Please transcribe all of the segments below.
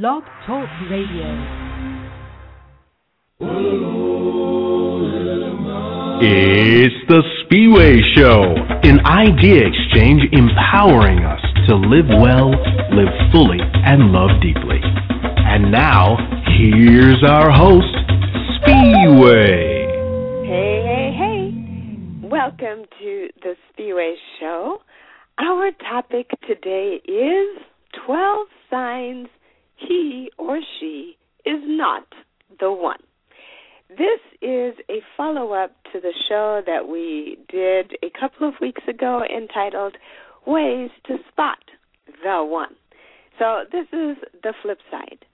Blog Talk Radio. It's the Spiwe Show, an idea exchange empowering us to live well, live fully, and love deeply. And now, here's our host, Spiwe. Hey, hey, hey. Welcome to the Spiwe Show. Our topic today is 12 signs he or she is not the one. This is a follow up to the show that we did a couple of weeks ago entitled Ways to Spot the One. So, this is the flip side.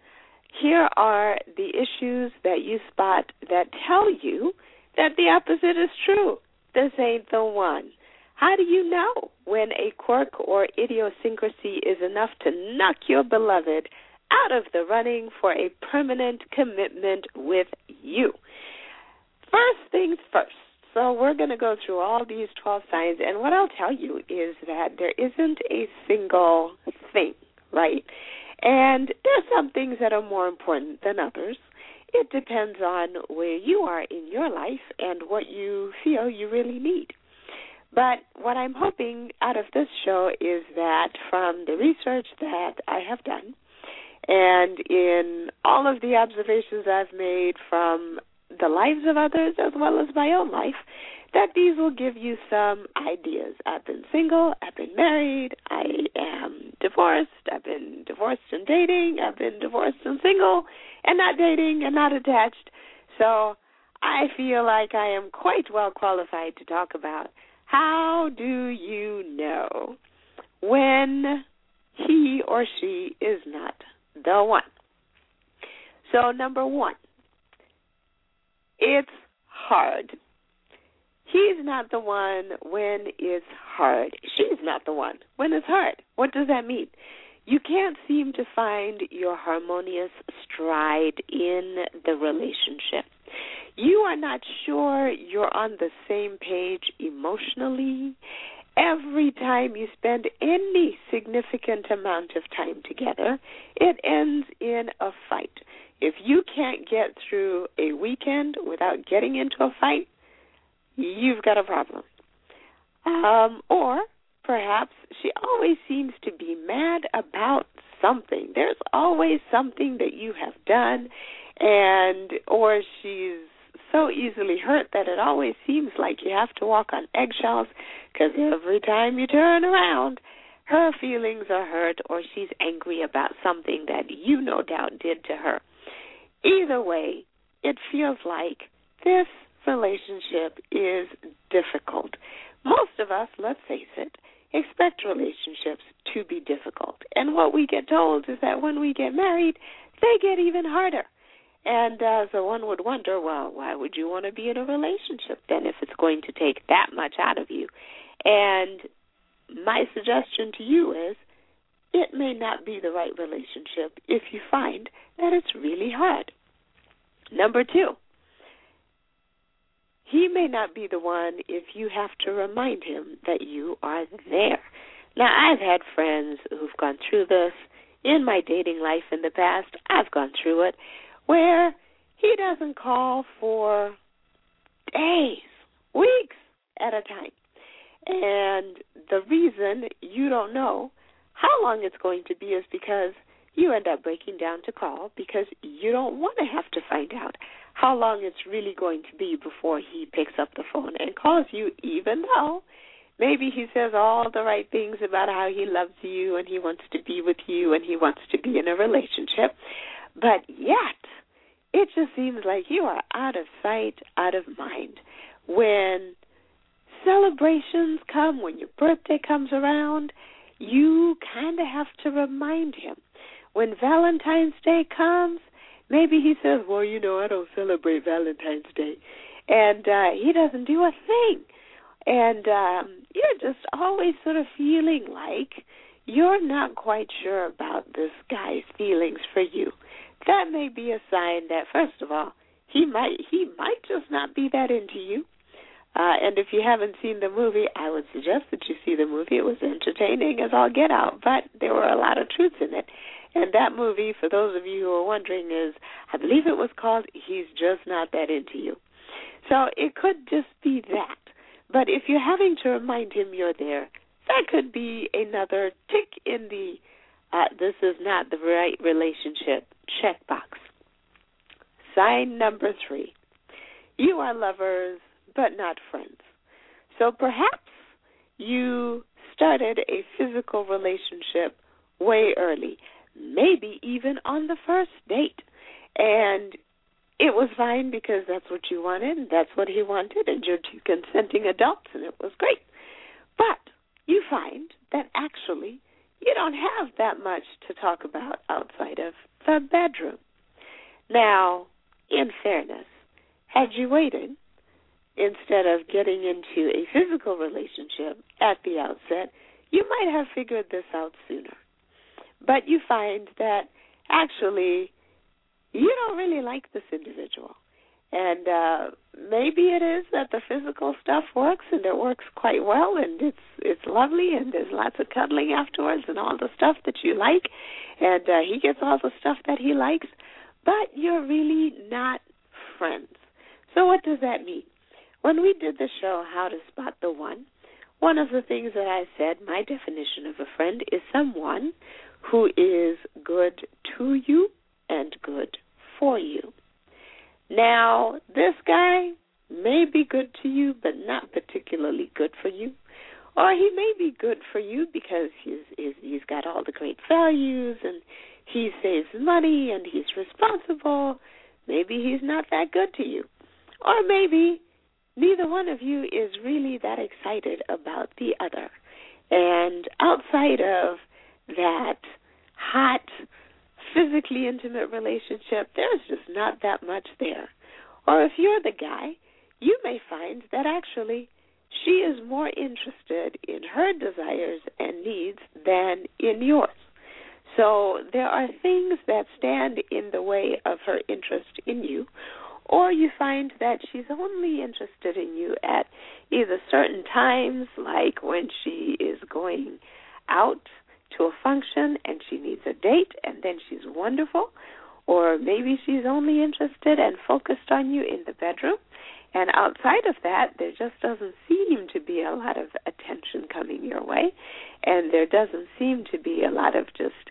Here are the issues that you spot that tell you that the opposite is true. This ain't the one. How do you know when a quirk or idiosyncrasy is enough to knock your beloved out of the running for a permanent commitment with you. First things first. So, we're going to go through all these 12 signs, and what I'll tell you is that there isn't a single thing, right? And there's some things that are more important than others. It depends on where you are in your life and what you feel you really need. But what I'm hoping out of this show is that from the research that I have done, and in all of the observations I've made from the lives of others as well as my own life, that these will give you some ideas. I've been single, I've been married, I am divorced, I've been divorced and dating, I've been divorced and single, and not dating and not attached. So I feel like I am quite well qualified to talk about how do you know when he or she is not the one. So, number one, it's hard. He's not the one when it's hard. She's not the one when it's hard. What does that mean? You can't seem to find your harmonious stride in the relationship. You are not sure you're on the same page emotionally every time you spend any significant amount of time together, it ends in a fight. If you can't get through a weekend without getting into a fight, you've got a problem. Um, or perhaps she always seems to be mad about something. There's always something that you have done and or she's so easily hurt that it always seems like you have to walk on eggshells because every time you turn around, her feelings are hurt or she's angry about something that you no doubt did to her. Either way, it feels like this relationship is difficult. Most of us, let's face it, expect relationships to be difficult. And what we get told is that when we get married, they get even harder. And uh, so one would wonder, well, why would you want to be in a relationship then if it's going to take that much out of you? And my suggestion to you is it may not be the right relationship if you find that it's really hard. Number two, he may not be the one if you have to remind him that you are there. Now, I've had friends who've gone through this in my dating life in the past. I've gone through it where he doesn't call for days, weeks at a time. And the reason you don't know how long it's going to be is because you end up breaking down to call because you don't want to have to find out how long it's really going to be before he picks up the phone and calls you, even though maybe he says all the right things about how he loves you and he wants to be with you and he wants to be in a relationship. But yet, it just seems like you are out of sight, out of mind. When celebrations come, when your birthday comes around, you kind of have to remind him. When Valentine's Day comes, maybe he says, Well, you know, I don't celebrate Valentine's Day. And uh, he doesn't do a thing. And um, you're just always sort of feeling like you're not quite sure about this guy's feelings for you that may be a sign that first of all he might he might just not be that into you uh and if you haven't seen the movie i would suggest that you see the movie it was entertaining as all get out but there were a lot of truths in it And that movie, for those of you who are wondering, is I believe it was called He's Just Not That Into You. So it could just be that. But if you're having to remind him you're there, that could be another tick in the uh, this is not the right relationship checkbox. Sign number three. You are lovers, but not friends. So perhaps you started a physical relationship way early, maybe even on the first date. And it was fine because that's what you wanted and that's what he wanted and you're two consenting adults and it was great. But you find that actually you don't have that much to talk about outside of the bedroom. Now, in fairness, had you waited instead of getting into a physical relationship at the outset, you might have figured this out sooner. But you find that actually you don't really like this individual. And uh maybe it is that the physical stuff works and it works quite well and it's it's lovely and there's lots of cuddling afterwards and all the stuff that you like and uh he gets all the stuff that he likes, but you're really not friends. So what does that mean? When we did the show How to Spot the One, one of the things that I said, my definition of a friend is someone who is good to you and good for you. Now, this guy may be good to you, but not particularly good for you. Or he may be good for you because he's, he's got all the great values and he saves money and he's responsible. Maybe he's not that good to you. Or maybe neither one of you is really that excited about the other. And outside of that hot physically intimate relationship, there's just not that much there. Or if you're the guy, you may find that actually she is more interested in her desires and needs than in yours. So there are things that stand in the way of her interest in you, or you find that she's only interested in you at either certain times, like when she is going out to a function and she needs a date and then she's wonderful. Or maybe she's only interested and focused on you in the bedroom. And outside of that there just doesn't seem to be a lot of attention coming your way. And there doesn't seem to be a lot of just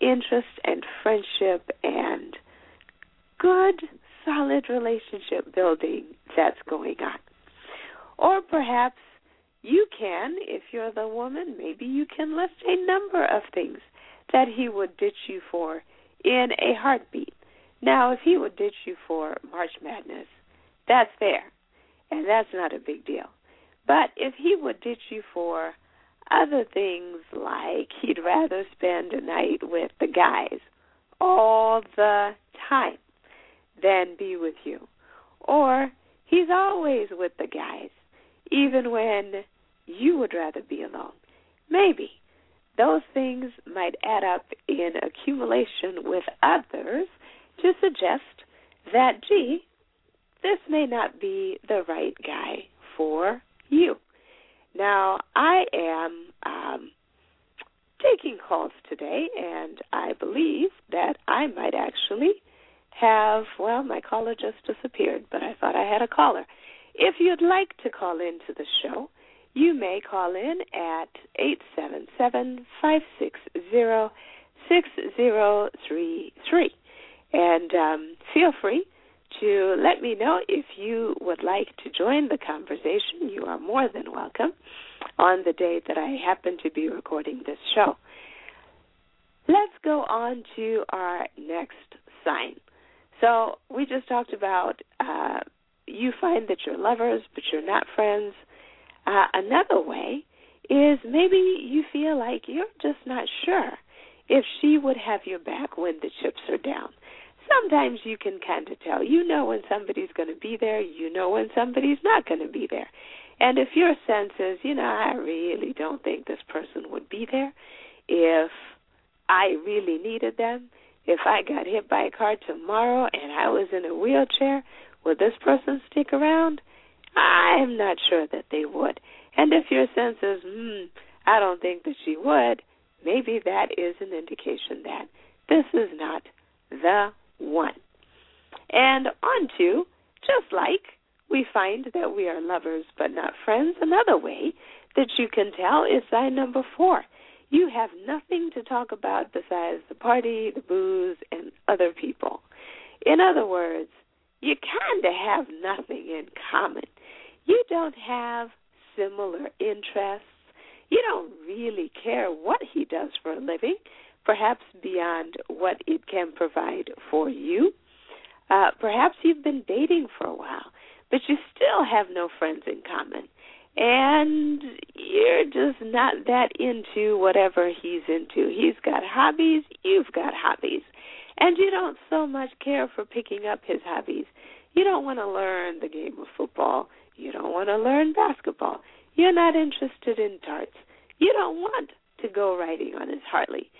interest and friendship and good solid relationship building that's going on. Or perhaps you can, if you're the woman, maybe you can list a number of things that he would ditch you for in a heartbeat. Now, if he would ditch you for March Madness, that's fair, and that's not a big deal. But if he would ditch you for other things like he'd rather spend a night with the guys all the time than be with you, or he's always with the guys, even when you would rather be alone. Maybe those things might add up in accumulation with others to suggest that, gee, this may not be the right guy for you. Now, I am um, taking calls today, and I believe that I might actually have, well, my caller just disappeared, but I thought I had a caller. If you'd like to call into the show, you may call in at eight seven seven five six zero six zero three three, and um, feel free to let me know if you would like to join the conversation. You are more than welcome on the day that I happen to be recording this show. Let's go on to our next sign. So we just talked about uh, you find that you're lovers, but you're not friends. Uh, another way is maybe you feel like you're just not sure if she would have your back when the chips are down. Sometimes you can kind of tell. You know when somebody's going to be there, you know when somebody's not going to be there. And if your sense is, you know, I really don't think this person would be there if I really needed them, if I got hit by a car tomorrow and I was in a wheelchair, will this person stick around? I'm not sure that they would. And if your sense is, hmm, I don't think that she would, maybe that is an indication that this is not the one. And on to, just like we find that we are lovers but not friends, another way that you can tell is sign number four. You have nothing to talk about besides the party, the booze, and other people. In other words, you kind of have nothing in common. You don't have similar interests. You don't really care what he does for a living, perhaps beyond what it can provide for you. Uh, perhaps you've been dating for a while, but you still have no friends in common. And you're just not that into whatever he's into. He's got hobbies, you've got hobbies. And you don't so much care for picking up his hobbies. You don't want to learn the game of football. You don't want to learn basketball. You're not interested in darts. You don't want to go riding on his Harley.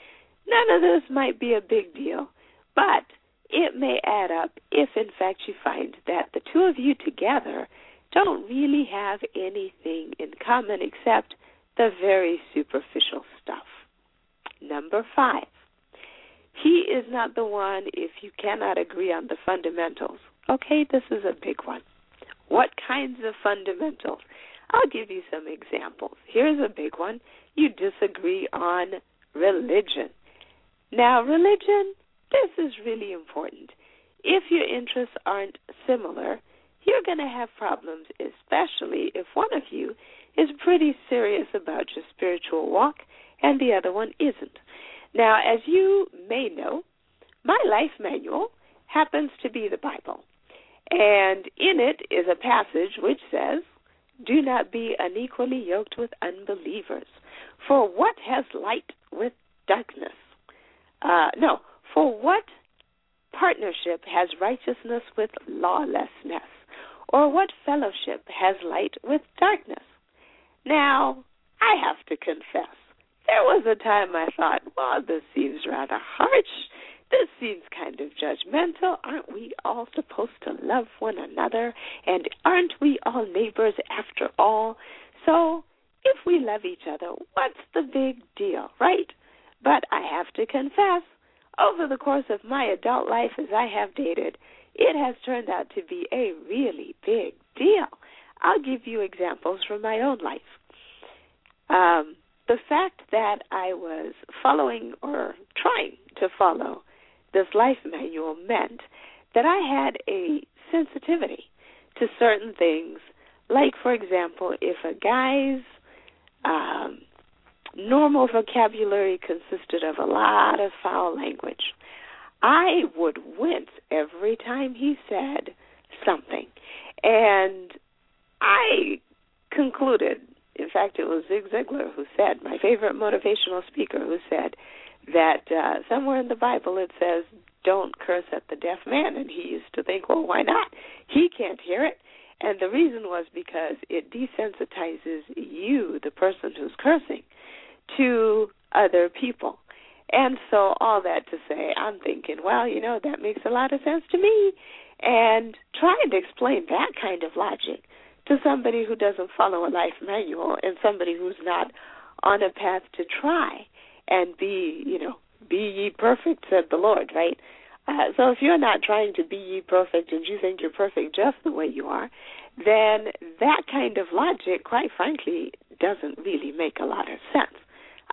None of this might be a big deal, but it may add up if, in fact, you find that the two of you together don't really have anything in common except the very superficial stuff. Number five, he is not the one if you cannot agree on the fundamentals. Okay, this is a big one. What kinds of fundamentals? I'll give you some examples. Here's a big one. You disagree on religion. Now, religion, this is really important. If your interests aren't similar, you're going to have problems, especially if one of you is pretty serious about your spiritual walk and the other one isn't. Now, as you may know, my life manual happens to be the Bible. And in it is a passage which says, Do not be unequally yoked with unbelievers. For what has light with darkness? Uh, no, for what partnership has righteousness with lawlessness? Or what fellowship has light with darkness? Now, I have to confess, there was a time I thought, well, this seems rather harsh. This seems kind of judgmental. Aren't we all supposed to love one another? And aren't we all neighbors after all? So, if we love each other, what's the big deal, right? But I have to confess, over the course of my adult life as I have dated, it has turned out to be a really big deal. I'll give you examples from my own life. Um, the fact that I was following or trying to follow this life manual meant that I had a sensitivity to certain things. Like, for example, if a guy's um, normal vocabulary consisted of a lot of foul language, I would wince every time he said something. And I concluded, fact, it was Zig Ziglar who said, my favorite motivational speaker, who said that uh, somewhere in the Bible it says, don't curse at the deaf man. And he used to think, well, why not? He can't hear it. And the reason was because it desensitizes you, the person who's cursing, to other people. And so, all that to say, I'm thinking, well, you know, that makes a lot of sense to me. And trying to explain that kind of logic to somebody who doesn't follow a life manual and somebody who's not on a path to try and be, you know, be ye perfect, said the Lord, right? Uh, so if you're not trying to be ye perfect and you think you're perfect just the way you are, then that kind of logic, quite frankly, doesn't really make a lot of sense.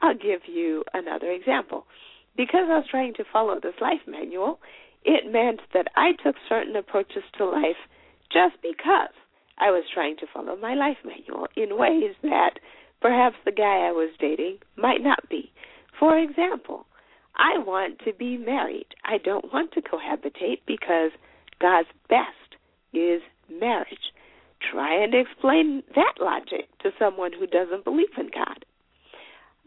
I'll give you another example. Because I was trying to follow this life manual, it meant that I took certain approaches to life just because I was trying to follow my life manual in ways that perhaps the guy I was dating might not be. For example, I want to be married. I don't want to cohabitate because God's best is marriage. Try and explain that logic to someone who doesn't believe in God.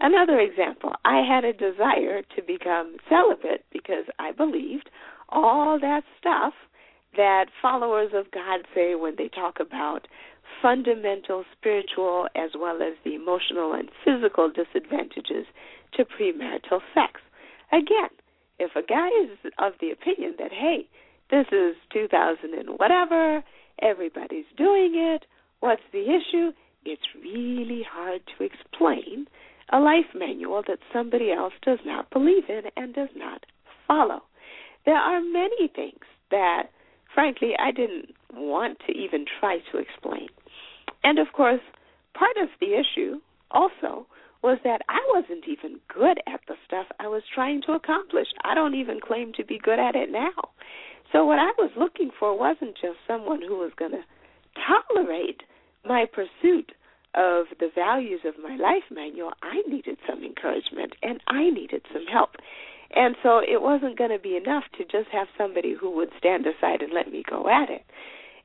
Another example, I had a desire to become celibate because I believed all that stuff that followers of God say when they talk about fundamental spiritual as well as the emotional and physical disadvantages to premarital sex. Again, if a guy is of the opinion that, hey, this is 2000 and whatever, everybody's doing it, what's the issue? It's really hard to explain a life manual that somebody else does not believe in and does not follow. There are many things that, frankly, I didn't want to even try to explain. And of course, part of the issue also was that I wasn't even good at the stuff I was trying to accomplish. I don't even claim to be good at it now. So what I was looking for wasn't just someone who was going to tolerate my pursuit of the values of my life manual. I needed some encouragement and I needed some help. And so it wasn't going to be enough to just have somebody who would stand aside and let me go at it.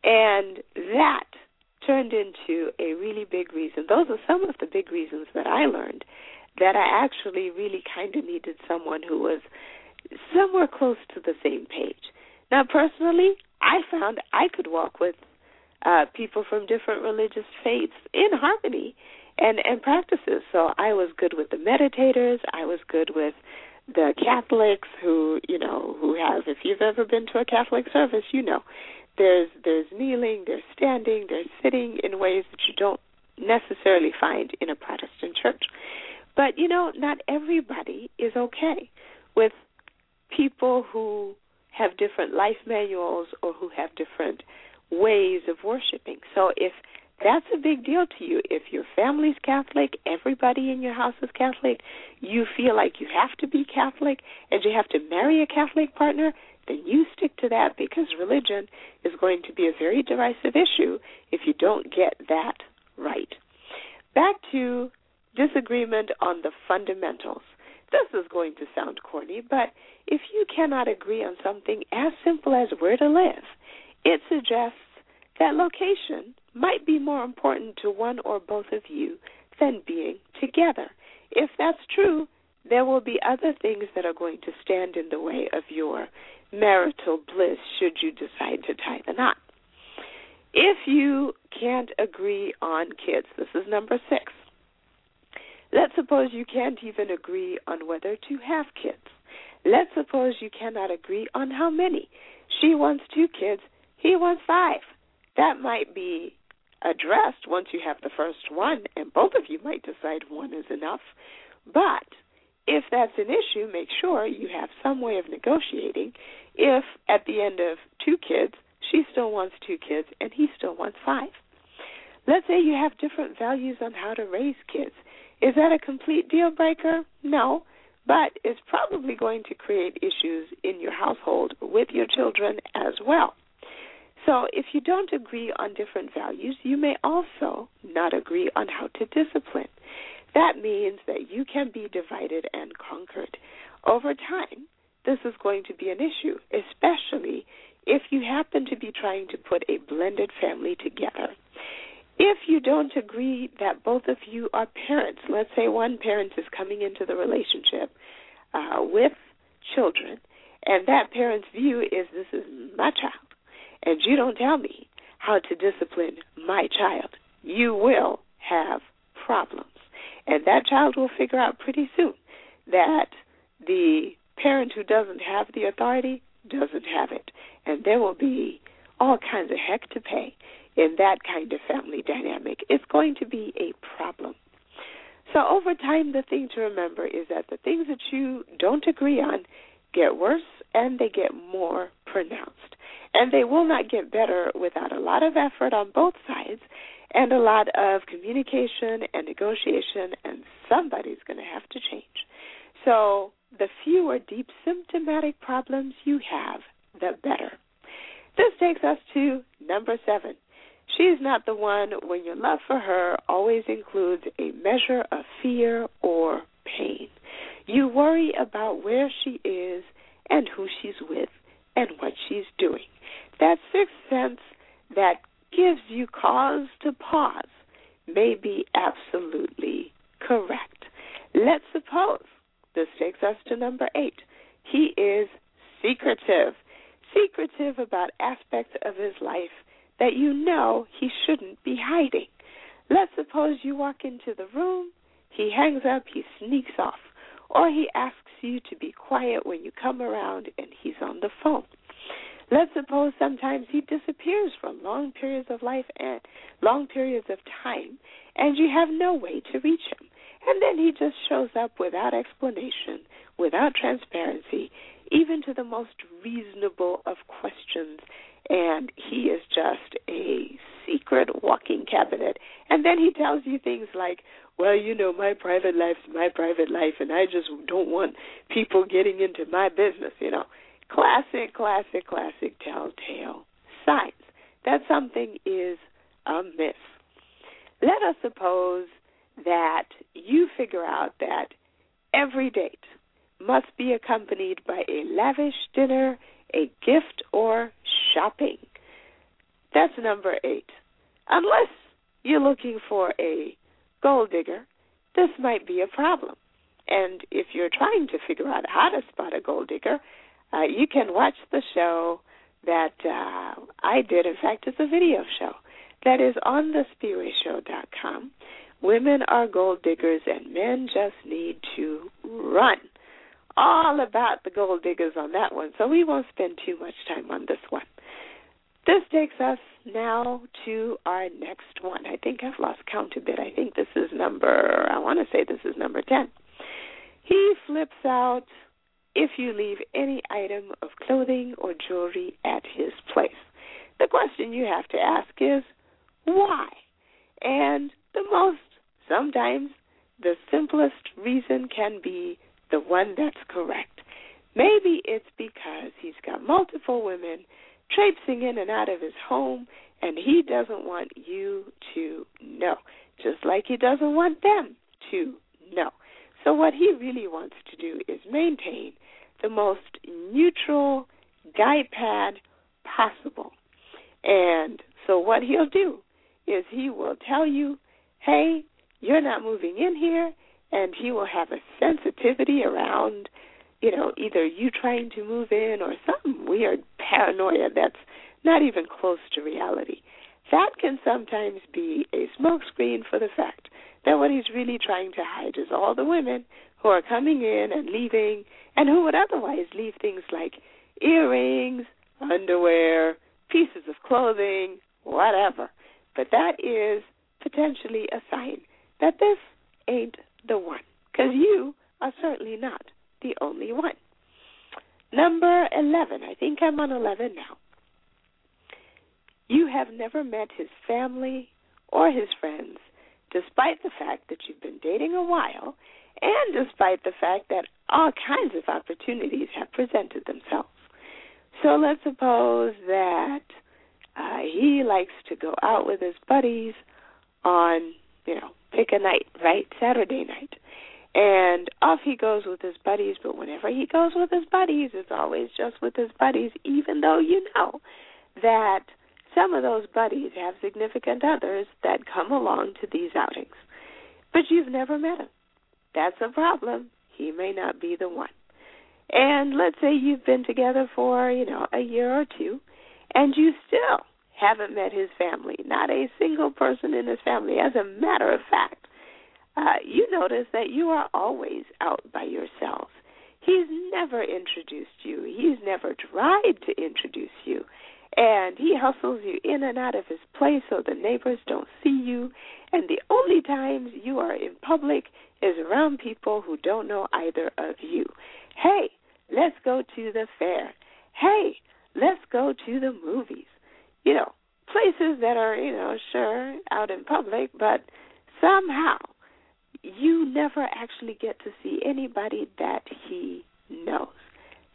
And that turned into a really big reason. Those are some of the big reasons that I learned that I actually really kind of needed someone who was somewhere close to the same page. Now, personally, I found I could walk with uh, people from different religious faiths in harmony and and practices. So I was good with the meditators. I was good with the Catholics who you know who have. If you've ever been to a Catholic service, you know there's there's kneeling, there's standing, there's sitting in ways that you don't necessarily find in a Protestant church. But you know, not everybody is okay with people who have different life manuals or who have different ways of worshiping. So if that's a big deal to you. If your family's Catholic, everybody in your house is Catholic, you feel like you have to be Catholic and you have to marry a Catholic partner, then you stick to that because religion is going to be a very divisive issue if you don't get that right. Back to disagreement on the fundamentals. This is going to sound corny, but if you cannot agree on something as simple as where to live, it suggests that location might be more important to one or both of you than being together. If that's true, there will be other things that are going to stand in the way of your marital bliss should you decide to tie the knot. If you can't agree on kids, this is number six. Let's suppose you can't even agree on whether to have kids. Let's suppose you cannot agree on how many. She wants two kids, he wants five. That might be addressed once you have the first one, and both of you might decide one is enough. But if that's an issue, make sure you have some way of negotiating. If at the end of two kids, she still wants two kids and he still wants five. Let's say you have different values on how to raise kids. Is that a complete deal breaker? No, but it's probably going to create issues in your household with your children as well. So, if you don't agree on different values, you may also not agree on how to discipline. That means that you can be divided and conquered. Over time, this is going to be an issue, especially if you happen to be trying to put a blended family together. If you don't agree that both of you are parents, let's say one parent is coming into the relationship uh, with children, and that parent's view is this is my child and you don't tell me how to discipline my child, you will have problems. And that child will figure out pretty soon that the parent who doesn't have the authority doesn't have it. And there will be all kinds of heck to pay in that kind of family dynamic. It's going to be a problem. So, over time, the thing to remember is that the things that you don't agree on get worse and they get more pronounced. And they will not get better without a lot of effort on both sides and a lot of communication and negotiation, and somebody's going to have to change. So, the fewer deep symptomatic problems you have, the better. This takes us to number seven. She's not the one when your love for her always includes a measure of fear or pain. You worry about where she is and who she's with and what she's doing. That sixth sense that gives you cause to pause may be absolutely correct. Let's suppose this takes us to number eight. He is secretive. Secretive about aspects of his life that you know he shouldn't be hiding. Let's suppose you walk into the room, he hangs up, he sneaks off, or he asks you to be quiet when you come around and he's on the phone. Let's suppose sometimes he disappears for long periods of life and long periods of time, and you have no way to reach him. And then he just shows up without explanation, without transparency, even to the most reasonable of questions. And he is just a secret walking cabinet. And then he tells you things like, well, you know, my private life's my private life, and I just don't want people getting into my business, you know. Classic, classic, classic telltale signs that something is amiss. Let us suppose that you figure out that every date must be accompanied by a lavish dinner, a gift, or shopping. That's number eight. Unless you're looking for a gold digger, this might be a problem. And if you're trying to figure out how to spot a gold digger, uh, you can watch the show that uh, I did. In fact, it's a video show that is on com. Women are gold diggers, and men just need to run. All about the gold diggers on that one, so we won't spend too much time on this one. This takes us now to our next one. I think I've lost count a bit. I think this is number, I want to say this is number 10. He flips out if you leave any item of clothing or jewelry at his place. The question you have to ask is, why? And the most, sometimes, the simplest reason can be the one that's correct. Maybe it's because he's got multiple women traipsing in and out of his home, and he doesn't want you to know, just like he doesn't want them to know. So, what he really wants to do is maintain the most neutral guide pad possible. And so what he'll do is he will tell you, hey, you're not moving in here, and he will have a sensitivity around, you know, either you trying to move in or some weird paranoia that's not even close to reality. That can sometimes be a smokescreen for the fact that what he's really trying to hide is all the women who are coming in and leaving and who would otherwise leave things like earrings, underwear, pieces of clothing, whatever. But that is potentially a sign that this ain't the one, because you are certainly not the only one. Number 11, I think I'm on 11 now. You have never met his family or his friends, despite the fact that you've been dating a while and despite the fact that all kinds of opportunities have presented themselves. So let's suppose that uh, he likes to go out with his buddies on, you know, pick a night, right? Saturday night. And off he goes with his buddies, but whenever he goes with his buddies, it's always just with his buddies, even though you know that some of those buddies have significant others that come along to these outings. But you've never met them that's a problem. He may not be the one. And let's say you've been together for, you know, a year or two, and you still haven't met his family, not a single person in his family. As a matter of fact, uh, you notice that you are always out by yourself. He's never introduced you. He's never tried to introduce you. And he hustles you in and out of his place so the neighbors don't see you. And the only times you are in public is around people who don't know either of you. Hey, let's go to the fair. Hey, let's go to the movies. You know, places that are, you know, sure, out in public, but somehow you never actually get to see anybody that he knows.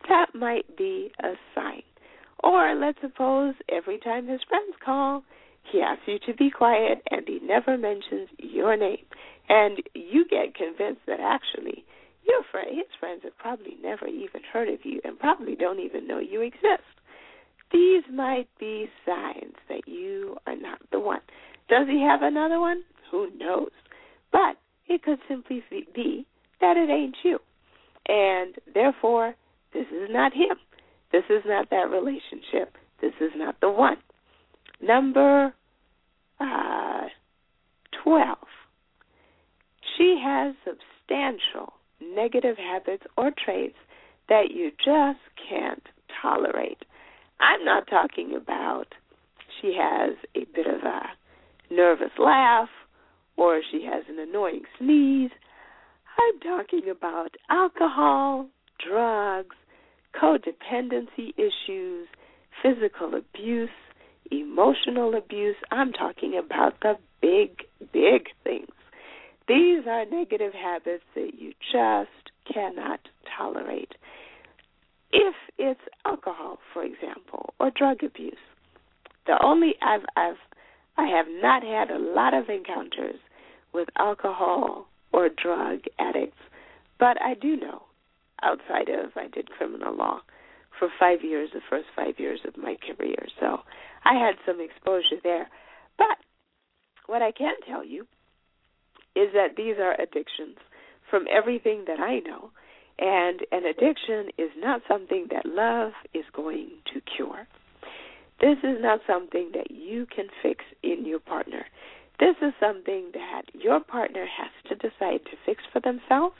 That might be a sign. Or let's suppose every time his friends call, he asks you to be quiet and he never mentions your name. And you get convinced that actually your friend, his friends have probably never even heard of you and probably don't even know you exist. These might be signs that you are not the one. Does he have another one? Who knows? But it could simply be that it ain't you. And therefore, this is not him. This is not that relationship. This is not the one. Number uh, 12. She has substantial negative habits or traits that you just can't tolerate. I'm not talking about she has a bit of a nervous laugh or she has an annoying sneeze. I'm talking about alcohol, drugs, codependency issues, physical abuse, emotional abuse. I'm talking about the big, big things. These are negative habits that you just cannot tolerate. If it's alcohol, for example, or drug abuse, the only I've I've I have not had a lot of encounters with alcohol or drug addicts, but I do know outside of I did criminal law for five years, the first five years of my career. So I had some exposure there. But what I can tell you is that these are addictions from everything that I know. And an addiction is not something that love is going to cure. This is not something that you can fix in your partner. This is something that your partner has to decide to fix for themselves.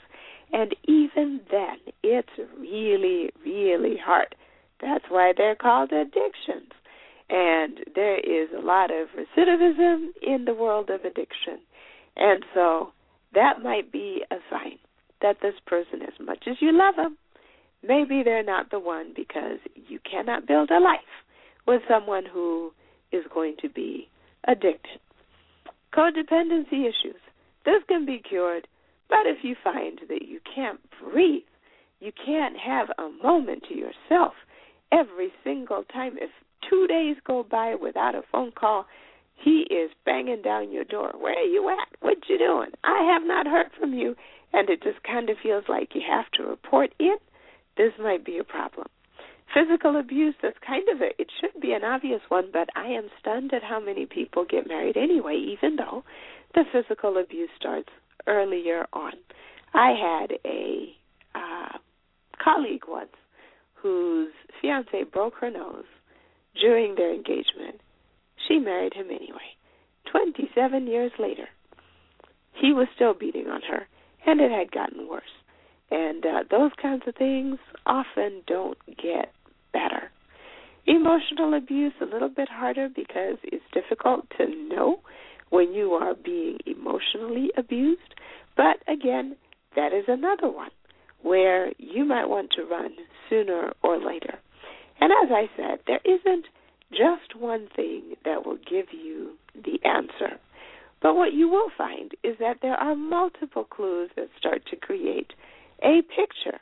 And even then, it's really, really hard. That's why they're called addictions. And there is a lot of recidivism in the world of addiction. And so that might be a sign that this person, as much as you love them, maybe they're not the one because you cannot build a life with someone who is going to be addicted. Codependency issues. This can be cured, but if you find that you can't breathe, you can't have a moment to yourself every single time, if two days go by without a phone call, he is banging down your door. Where are you at? What you doing? I have not heard from you. And it just kind of feels like you have to report in. This might be a problem. Physical abuse, that's kind of a, it should be an obvious one, but I am stunned at how many people get married anyway, even though the physical abuse starts earlier on. I had a uh, colleague once whose fiance broke her nose during their engagement. She married him anyway. 27 years later, he was still beating on her, and it had gotten worse. And uh, those kinds of things often don't get better. Emotional abuse a little bit harder because it's difficult to know when you are being emotionally abused. But again, that is another one where you might want to run sooner or later. And as I said, there isn't just one thing that will give you the answer. But what you will find is that there are multiple clues that start to create a picture.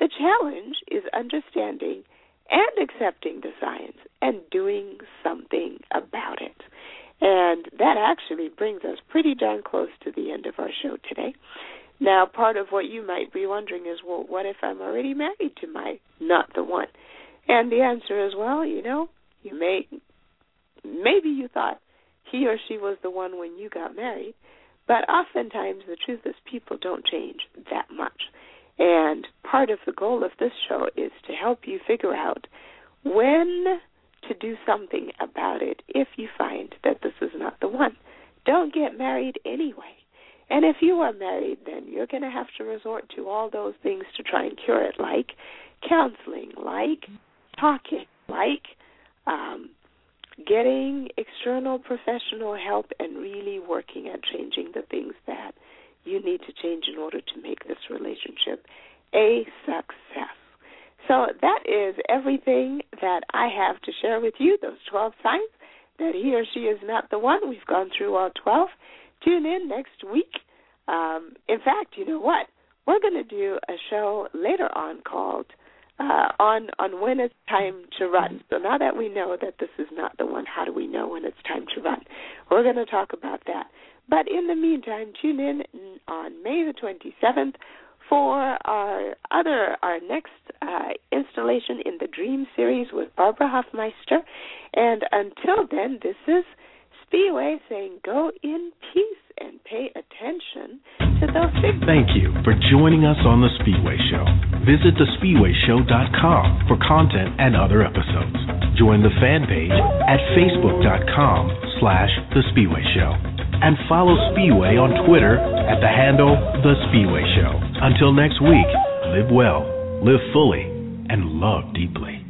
The challenge is understanding and accepting the science and doing something about it. And that actually brings us pretty darn close to the end of our show today. Now, part of what you might be wondering is, well, what if I'm already married to my not the one? And the answer is, well, you know, you may maybe you thought he or she was the one when you got married, but oftentimes the truth is people don't change that much. And part of the goal of this show is to help you figure out when to do something about it if you find that this is not the one. Don't get married anyway. And if you are married, then you're going to have to resort to all those things to try and cure it, like counseling, like talking, like um, getting external professional help, and really working at changing the things that you need to change in order to make this relationship a success. So that is everything that I have to share with you, those 12 signs that he or she is not the one. We've gone through all 12. Tune in next week. Um, in fact, you know what? We're going to do a show later on called uh, on on when it's time to run. So now that we know that this is not the one, how do we know when it's time to run? We're going to talk about that. But in the meantime, tune in on May the 27th for our other our next uh, installation in the Dream series with Barbara Hoffmeister. And until then, this is Spiwe saying, "Go in peace and pay attention to those big." Thank you for joining us on the Spiwe Show. Visit thespiweshow.com for content and other episodes. Join the fan page at facebook.com/slash the Spiwe Show and follow Spiwe on Twitter at the handle The Spiwe Show. Until next week, live well, live fully, and love deeply.